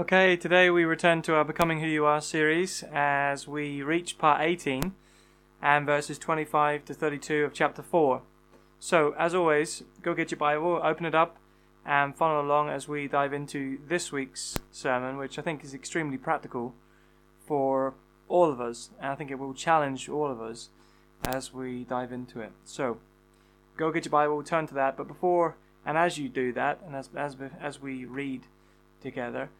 Okay, today we return to our Becoming Who You Are series as we reach part 18 and verses 25 to 32 of chapter 4. So, as always, go get your Bible, open it up, and follow along as we dive into this week's sermon, which I think is extremely practical for all of us, and I think it will challenge all of us as we dive into it. So, go get your Bible, turn to that, but before and as you do that, and as as, as we read together,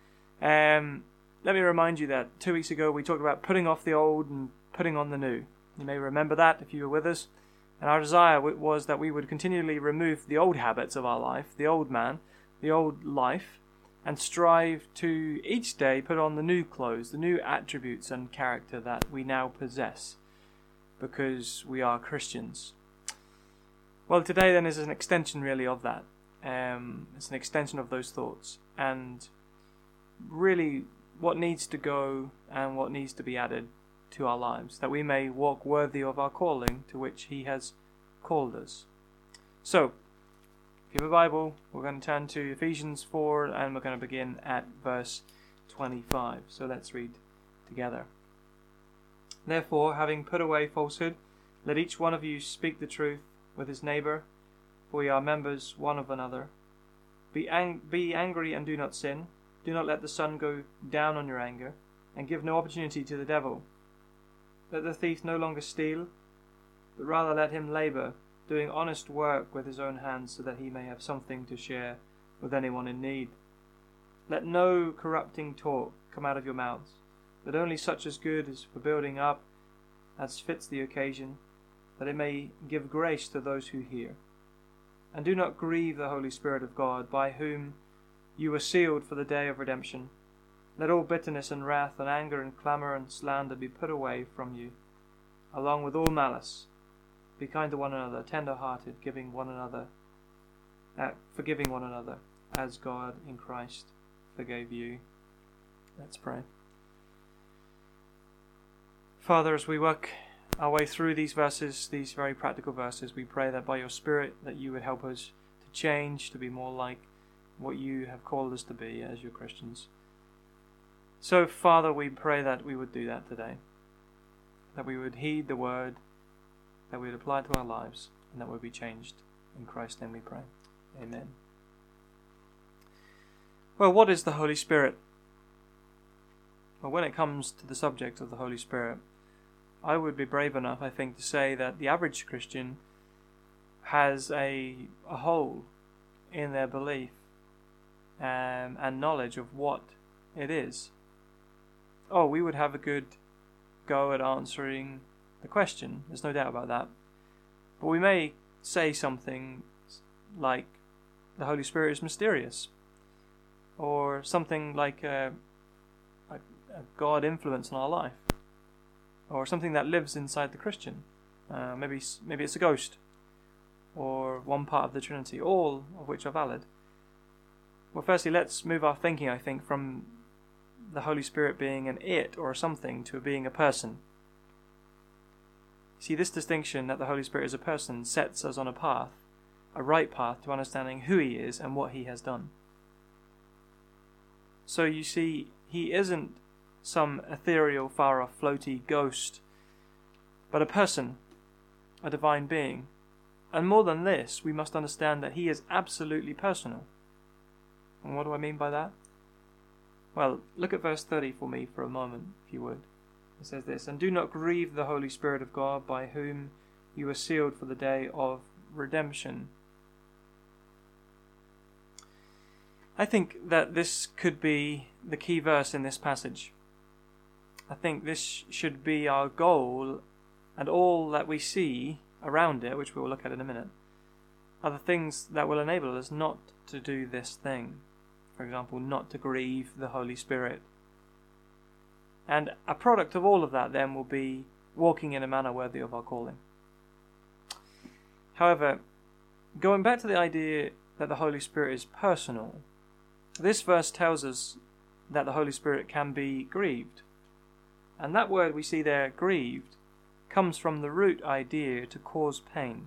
um, let me remind you that two weeks ago we talked about putting off the old and putting on the new. You may remember that if you were with us. And our desire was that we would continually remove the old habits of our life, the old man, the old life, and strive to each day put on the new clothes, the new attributes and character that we now possess because we are Christians. Well, today then is an extension really of that. Um, it's an extension of those thoughts. And really what needs to go and what needs to be added to our lives, that we may walk worthy of our calling to which He has called us. So, if you have a Bible, we're going to turn to Ephesians 4 and we're going to begin at verse 25. So let's read together. Therefore, having put away falsehood, let each one of you speak the truth with his neighbor, for we are members one of another. Be, ang- be angry and do not sin. Do not let the sun go down on your anger, and give no opportunity to the devil. Let the thief no longer steal, but rather let him labor, doing honest work with his own hands, so that he may have something to share with anyone in need. Let no corrupting talk come out of your mouths, but only such as good is for building up, as fits the occasion, that it may give grace to those who hear. And do not grieve the Holy Spirit of God, by whom you were sealed for the day of redemption. Let all bitterness and wrath and anger and clamour and slander be put away from you, along with all malice. Be kind to one another, tender hearted, giving one another, uh, forgiving one another, as God in Christ forgave you. Let's pray. Father, as we work our way through these verses, these very practical verses, we pray that by your Spirit that you would help us to change, to be more like what you have called us to be as your Christians. So, Father, we pray that we would do that today. That we would heed the word, that we would apply it to our lives, and that we would be changed. In Christ's name we pray. Amen. Well, what is the Holy Spirit? Well, when it comes to the subject of the Holy Spirit, I would be brave enough, I think, to say that the average Christian has a, a hole in their belief um, and knowledge of what it is. Oh, we would have a good go at answering the question. There's no doubt about that. But we may say something like the Holy Spirit is mysterious, or something like a, a, a God influence in our life, or something that lives inside the Christian. Uh, maybe maybe it's a ghost, or one part of the Trinity, all of which are valid. Well, firstly, let's move our thinking, I think, from the Holy Spirit being an it or something to being a person. See, this distinction that the Holy Spirit is a person sets us on a path, a right path to understanding who He is and what He has done. So you see, He isn't some ethereal, far off, floaty ghost, but a person, a divine being. And more than this, we must understand that He is absolutely personal. And what do I mean by that? Well, look at verse 30 for me for a moment, if you would. It says this And do not grieve the Holy Spirit of God, by whom you were sealed for the day of redemption. I think that this could be the key verse in this passage. I think this should be our goal, and all that we see around it, which we will look at in a minute, are the things that will enable us not to do this thing for example, not to grieve the Holy Spirit. And a product of all of that then will be walking in a manner worthy of our calling. However, going back to the idea that the Holy Spirit is personal, this verse tells us that the Holy Spirit can be grieved. And that word we see there, grieved, comes from the root idea to cause pain.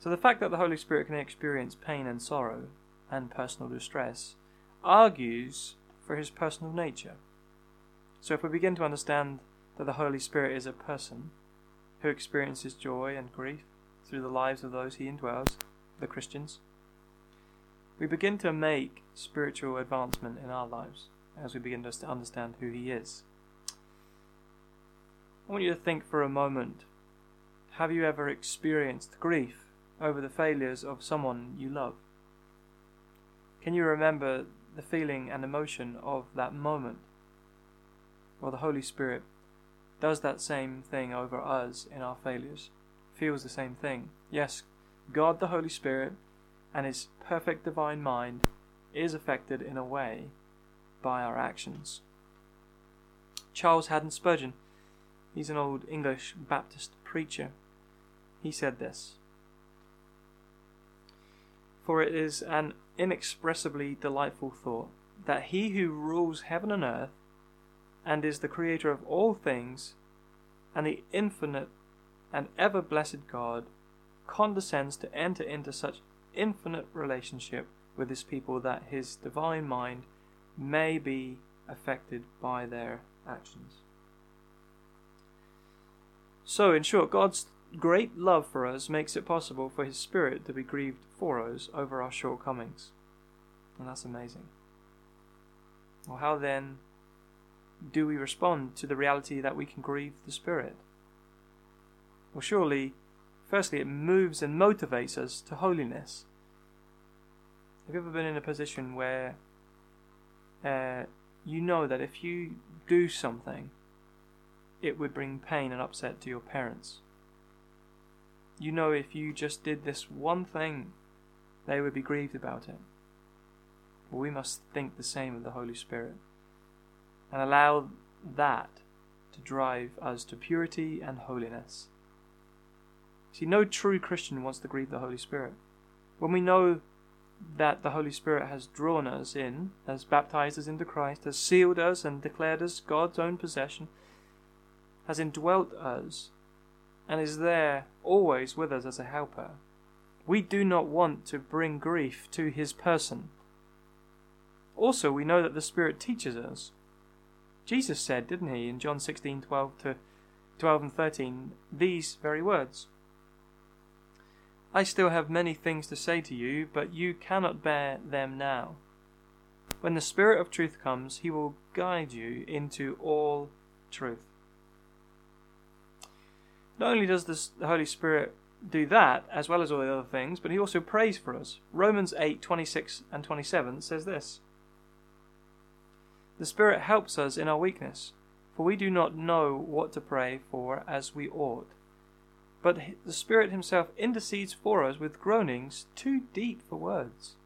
So the fact that the Holy Spirit can experience pain and sorrow and personal distress, argues for his personal nature. So if we begin to understand that the Holy Spirit is a person who experiences joy and grief through the lives of those he indwells, the Christians, we begin to make spiritual advancement in our lives as we begin to understand who he is. I want you to think for a moment have you ever experienced grief over the failures of someone you love? Can you remember the feeling and emotion of that moment? Well, the Holy Spirit does that same thing over us in our failures, feels the same thing. Yes, God the Holy Spirit and His perfect divine mind is affected in a way by our actions. Charles Haddon Spurgeon, he's an old English Baptist preacher, he said this For it is an inexpressibly delightful thought that he who rules heaven and earth and is the creator of all things and the infinite and ever blessed God condescends to enter into such infinite relationship with his people that his divine mind may be affected by their actions. So, in short, God's great love for us makes it possible for his Spirit to be grieved for us over our shortcomings. And that's amazing. Well, how then do we respond to the reality that we can grieve the Spirit? Well, surely, firstly, it moves and motivates us to holiness. Have you ever been in a position where uh, you know that if you do something, it would bring pain and upset to your parents? You know if you just did this one thing, they would be grieved about it. Well, we must think the same of the Holy Spirit and allow that to drive us to purity and holiness. See, no true Christian wants to grieve the Holy Spirit. When we know that the Holy Spirit has drawn us in, has baptized us into Christ, has sealed us and declared us God's own possession, has indwelt us, and is there always with us as a helper. We do not want to bring grief to his person. Also, we know that the Spirit teaches us. Jesus said, didn't he, in John 16 12 to 12 and 13, these very words I still have many things to say to you, but you cannot bear them now. When the Spirit of truth comes, he will guide you into all truth. Not only does the Holy Spirit do that, as well as all the other things, but he also prays for us. Romans 8 26 and 27 says this The Spirit helps us in our weakness, for we do not know what to pray for as we ought but the Spirit Himself intercedes for us with groanings too deep for words.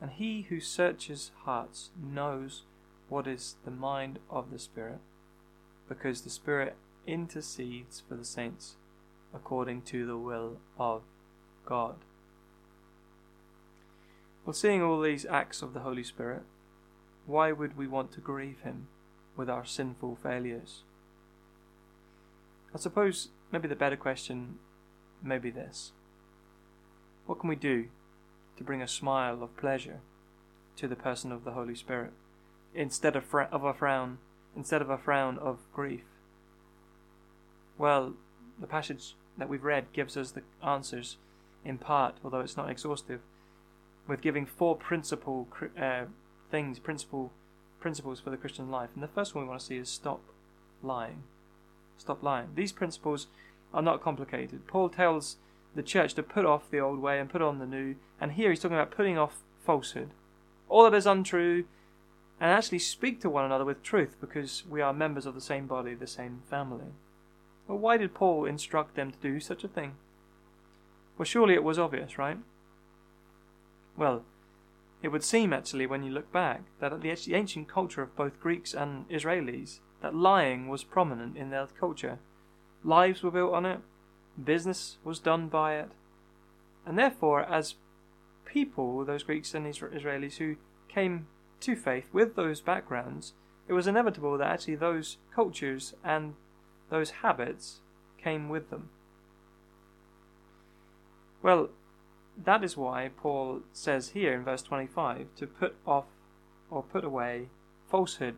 And He who searches hearts knows what is the mind of the Spirit, because the Spirit intercedes for the saints according to the will of God. Well, seeing all these acts of the Holy Spirit, why would we want to grieve Him with our sinful failures? I suppose maybe the better question may be this What can we do to bring a smile of pleasure to the person of the Holy Spirit instead of, fr- of a frown, instead of a frown of grief? Well, the passage that we've read gives us the answers in part, although it's not exhaustive, with giving four principal uh, things, principal principles for the Christian life. And the first one we want to see is stop lying. Stop lying. These principles are not complicated. Paul tells the church to put off the old way and put on the new, and here he's talking about putting off falsehood. All that is untrue, and actually speak to one another with truth because we are members of the same body, the same family. Well, why did Paul instruct them to do such a thing? Well, surely it was obvious, right? Well, it would seem actually, when you look back, that at the ancient culture of both Greeks and Israelis that lying was prominent in their culture. Lives were built on it, business was done by it, and therefore, as people, those Greeks and Israelis who came to faith with those backgrounds, it was inevitable that actually those cultures and those habits came with them. Well, that is why Paul says here in verse 25 to put off or put away falsehood.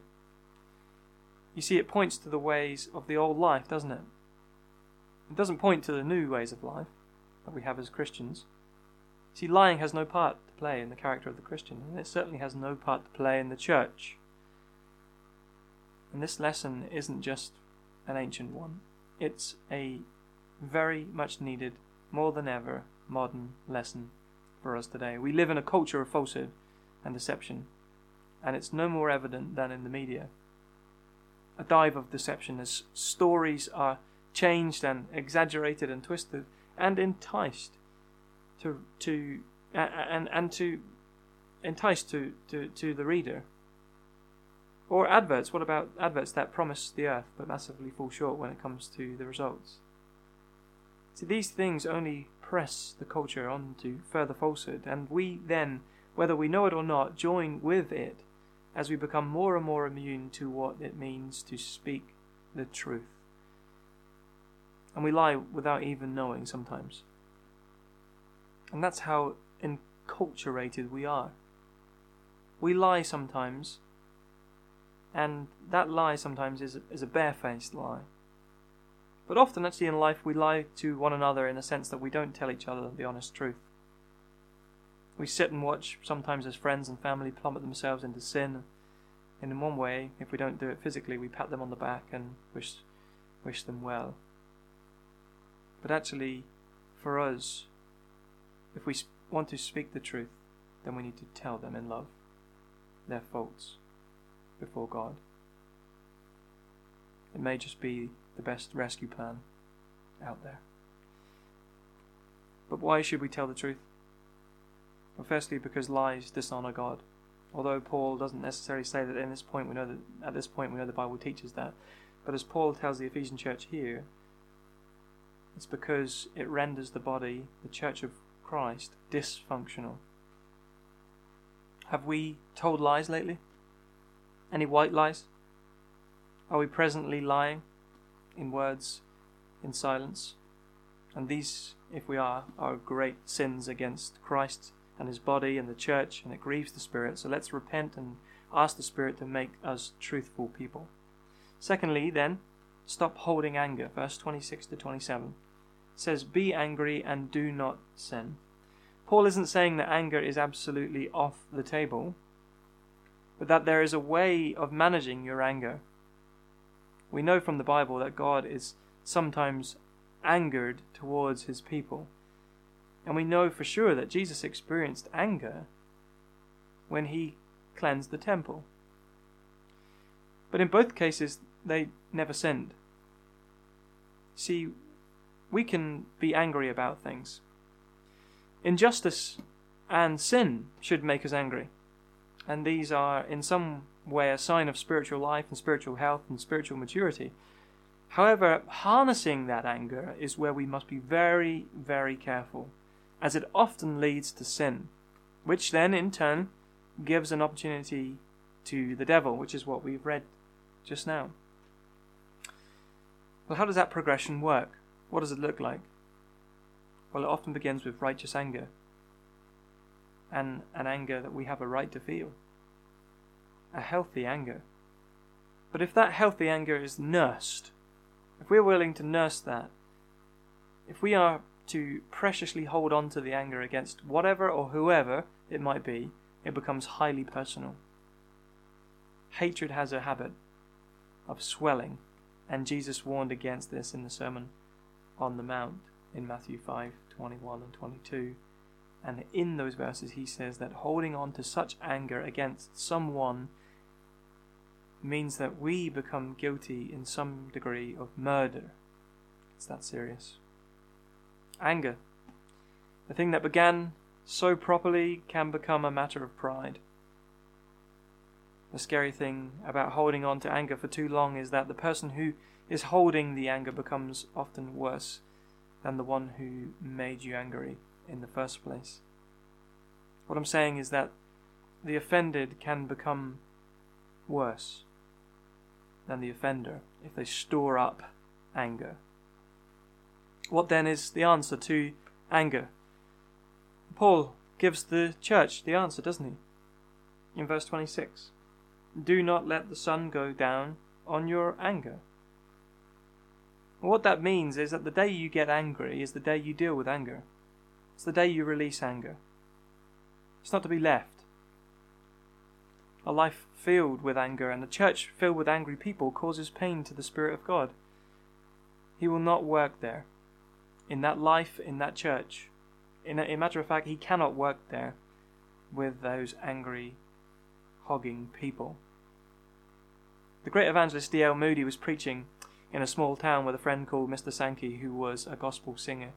You see, it points to the ways of the old life, doesn't it? It doesn't point to the new ways of life that we have as Christians. See, lying has no part to play in the character of the Christian, and it certainly has no part to play in the church. And this lesson isn't just an ancient one, it's a very much needed, more than ever, modern lesson for us today. We live in a culture of falsehood and deception, and it's no more evident than in the media. A dive of deception as stories are changed and exaggerated and twisted and enticed to to and and to entice to, to, to the reader. Or adverts, what about adverts that promise the earth but massively fall short when it comes to the results? See, these things only press the culture on to further falsehood, and we then, whether we know it or not, join with it as we become more and more immune to what it means to speak the truth. And we lie without even knowing sometimes. And that's how enculturated we are. We lie sometimes, and that lie sometimes is, is a barefaced lie. But often, actually, in life, we lie to one another in the sense that we don't tell each other the honest truth. We sit and watch, sometimes as friends and family plummet themselves into sin. And in one way, if we don't do it physically, we pat them on the back and wish, wish them well. But actually, for us, if we want to speak the truth, then we need to tell them in love their faults before God. It may just be the best rescue plan out there. But why should we tell the truth? Well, firstly, because lies dishonor God. Although Paul doesn't necessarily say that in this point we know that at this point we know the Bible teaches that, but as Paul tells the Ephesian church here, it's because it renders the body, the church of Christ, dysfunctional. Have we told lies lately? Any white lies? Are we presently lying? in words, in silence. And these, if we are, are great sins against Christ and his body and the church, and it grieves the Spirit. So let's repent and ask the Spirit to make us truthful people. Secondly, then, stop holding anger. Verse 26 to 27 says, Be angry and do not sin. Paul isn't saying that anger is absolutely off the table, but that there is a way of managing your anger we know from the Bible that God is sometimes angered towards his people. And we know for sure that Jesus experienced anger when he cleansed the temple. But in both cases, they never sinned. See, we can be angry about things. Injustice and sin should make us angry. And these are, in some way a sign of spiritual life and spiritual health and spiritual maturity. However, harnessing that anger is where we must be very, very careful, as it often leads to sin, which then in turn gives an opportunity to the devil, which is what we've read just now. Well, how does that progression work? What does it look like? Well, it often begins with righteous anger, and an anger that we have a right to feel a healthy anger. But if that healthy anger is nursed, if we're willing to nurse that, if we are to preciously hold on to the anger against whatever or whoever it might be, it becomes highly personal. Hatred has a habit of swelling, and Jesus warned against this in the Sermon on the Mount in Matthew 5 21 and 22. And in those verses, he says that holding on to such anger against someone means that we become guilty in some degree of murder. It's that serious. Anger. The thing that began so properly can become a matter of pride. The scary thing about holding on to anger for too long is that the person who is holding the anger becomes often worse than the one who made you angry in the first place. What I'm saying is that the offended can become worse than the offender if they store up anger. What then is the answer to anger? Paul gives the church the answer, doesn't he? in verse 26. Do not let the sun go down on your anger. what that means is that the day you get angry is the day you deal with anger. It's the day you release anger. It's not to be left. A life filled with anger and a church filled with angry people causes pain to the Spirit of God. He will not work there. In that life, in that church. In a, in matter of fact, he cannot work there with those angry, hogging people. The great evangelist D.L. Moody was preaching in a small town with a friend called Mr. Sankey, who was a gospel singer.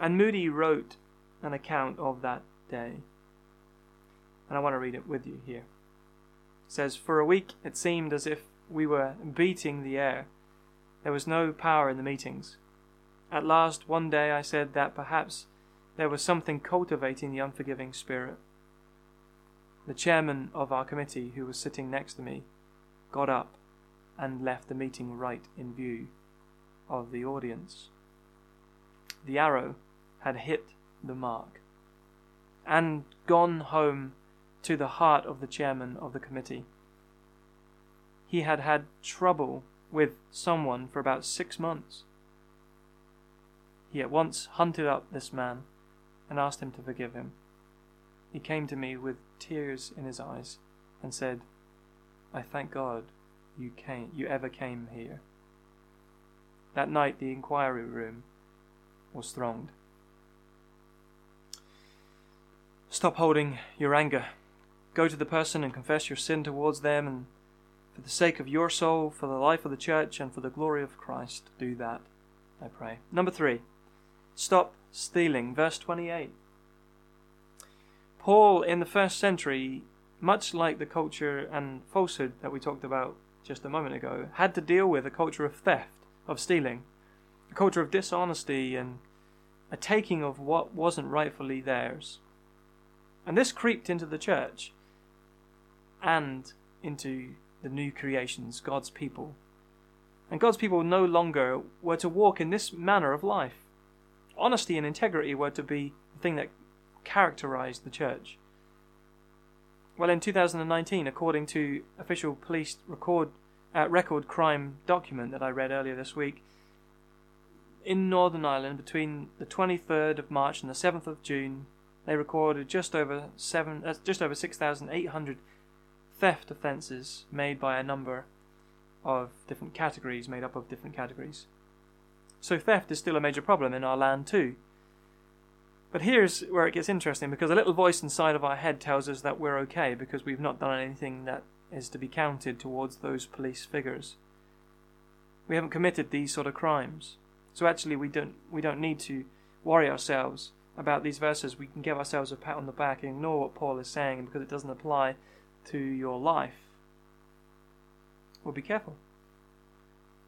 And Moody wrote an account of that day. And I want to read it with you here. It says, For a week it seemed as if we were beating the air. There was no power in the meetings. At last, one day I said that perhaps there was something cultivating the unforgiving spirit. The chairman of our committee, who was sitting next to me, got up and left the meeting right in view of the audience. The arrow had hit the mark and gone home to the heart of the chairman of the committee. He had had trouble with someone for about six months. He at once hunted up this man and asked him to forgive him. He came to me with tears in his eyes and said, I thank God you came you ever came here. That night the inquiry room was thronged. Stop holding your anger. Go to the person and confess your sin towards them and for the sake of your soul, for the life of the church, and for the glory of Christ, do that, I pray. Number three, stop stealing. Verse 28. Paul, in the first century, much like the culture and falsehood that we talked about just a moment ago, had to deal with a culture of theft, of stealing, a culture of dishonesty, and a taking of what wasn't rightfully theirs. And this creeped into the church and into the new creations, God's people. And God's people no longer were to walk in this manner of life. Honesty and integrity were to be the thing that characterized the church. Well, in 2019, according to official police record uh, record crime document that I read earlier this week, in Northern Ireland between the 23rd of March and the 7th of June, they recorded just over seven, uh, just over 6,800 theft offences made by a number of different categories, made up of different categories. So theft is still a major problem in our land too. But here's where it gets interesting because a little voice inside of our head tells us that we're okay because we've not done anything that is to be counted towards those police figures. We haven't committed these sort of crimes. So actually we don't we don't need to worry ourselves about these verses. We can give ourselves a pat on the back and ignore what Paul is saying because it doesn't apply to your life. Well, be careful.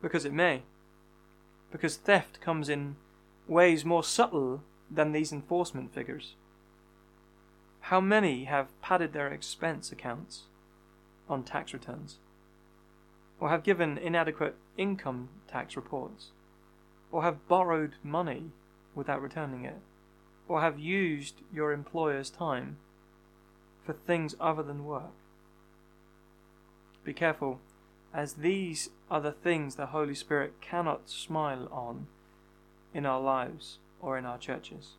Because it may. Because theft comes in ways more subtle than these enforcement figures. How many have padded their expense accounts on tax returns? Or have given inadequate income tax reports? Or have borrowed money without returning it? Or have used your employer's time for things other than work? Be careful, as these are the things the Holy Spirit cannot smile on in our lives or in our churches.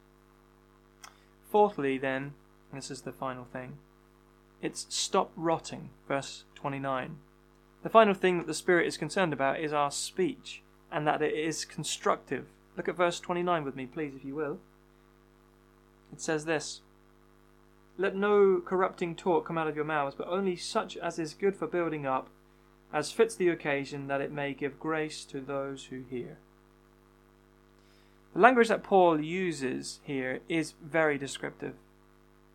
Fourthly, then, this is the final thing, it's stop rotting, verse 29. The final thing that the Spirit is concerned about is our speech, and that it is constructive. Look at verse 29 with me, please, if you will. It says this let no corrupting talk come out of your mouths, but only such as is good for building up, as fits the occasion, that it may give grace to those who hear. The language that Paul uses here is very descriptive.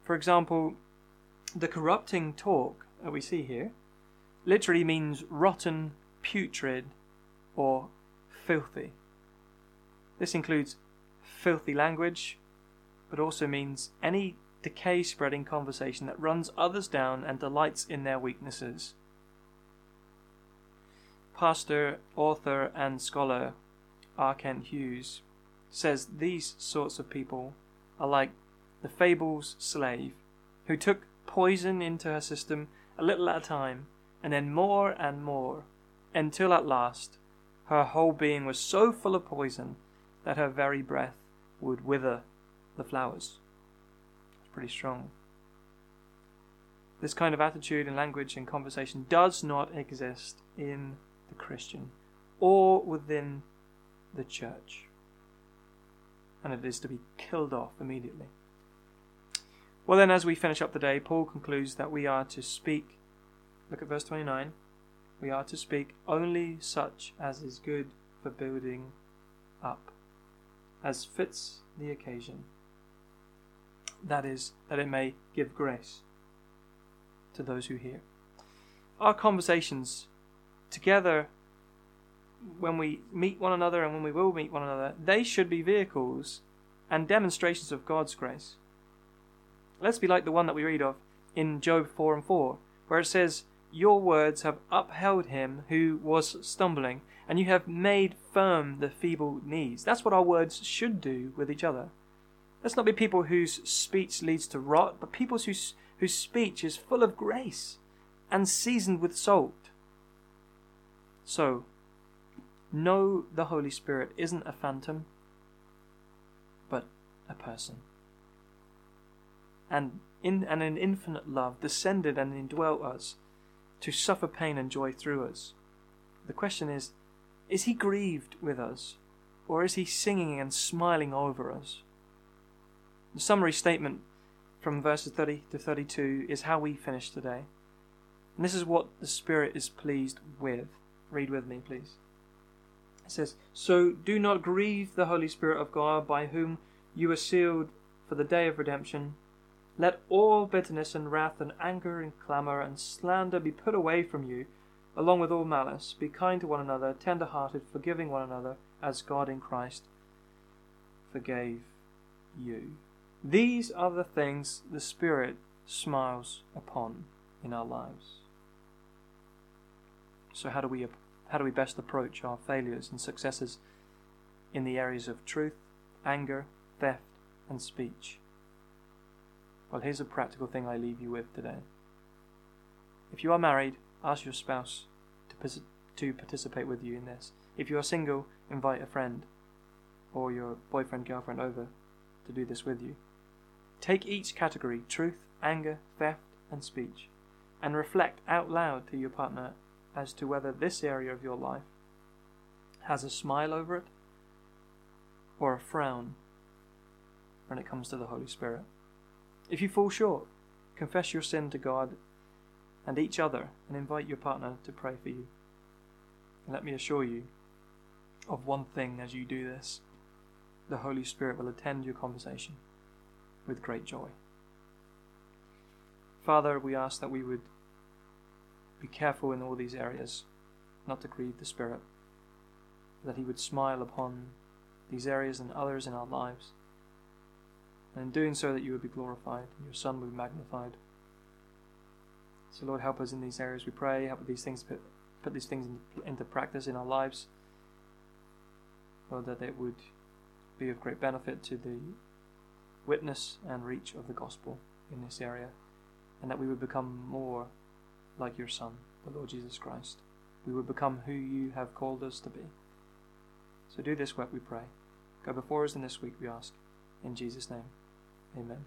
For example, the corrupting talk that we see here literally means rotten, putrid, or filthy. This includes filthy language, but also means any decay spreading conversation that runs others down and delights in their weaknesses. Pastor, author, and scholar R. Kent Hughes says these sorts of people are like the fable's slave who took poison into her system a little at a time, and then more and more, until at last her whole being was so full of poison that her very breath would wither the flowers. It's pretty strong. This kind of attitude and language and conversation does not exist in the Christian or within the church. And it is to be killed off immediately. Well, then, as we finish up the day, Paul concludes that we are to speak. Look at verse 29. We are to speak only such as is good for building up, as fits the occasion. That is, that it may give grace to those who hear. Our conversations together, when we meet one another and when we will meet one another, they should be vehicles and demonstrations of God's grace. Let's be like the one that we read of in Job 4 and 4, where it says, Your words have upheld him who was stumbling, and you have made firm the feeble knees. That's what our words should do with each other. Let's not be people whose speech leads to rot, but people whose whose speech is full of grace and seasoned with salt. So, know the Holy Spirit isn't a phantom, but a person. And in and in infinite love descended and indwelt us to suffer pain and joy through us. The question is, is he grieved with us, or is he singing and smiling over us? The summary statement from verses 30 to 32 is how we finish today. And this is what the Spirit is pleased with. Read with me, please. It says, So do not grieve the Holy Spirit of God, by whom you are sealed for the day of redemption. Let all bitterness and wrath and anger and clamour and slander be put away from you, along with all malice. Be kind to one another, tender hearted, forgiving one another, as God in Christ forgave you. These are the things the Spirit smiles upon in our lives. So how do we how do we best approach our failures and successes in the areas of truth, anger, theft, and speech? Well, here's a practical thing I leave you with today. If you are married, ask your spouse to, to participate with you in this. If you are single, invite a friend or your boyfriend, girlfriend over to do this with you. Take each category truth, anger, theft, and speech and reflect out loud to your partner as to whether this area of your life has a smile over it or a frown when it comes to the Holy Spirit. If you fall short, confess your sin to God and each other and invite your partner to pray for you. And let me assure you of one thing as you do this the Holy Spirit will attend your conversation with great joy. Father, we ask that we would be careful in all these areas, not to grieve the Spirit, that He would smile upon these areas and others in our lives, and in doing so, that you would be glorified and your Son would be magnified. So, Lord, help us in these areas. We pray, help these things put, put these things into practice in our lives. Lord, that it would be of great benefit to the witness and reach of the gospel in this area, and that we would become more like your Son, the Lord Jesus Christ. We would become who you have called us to be. So do this work, we pray. Go before us in this week, we ask. In Jesus' name, amen.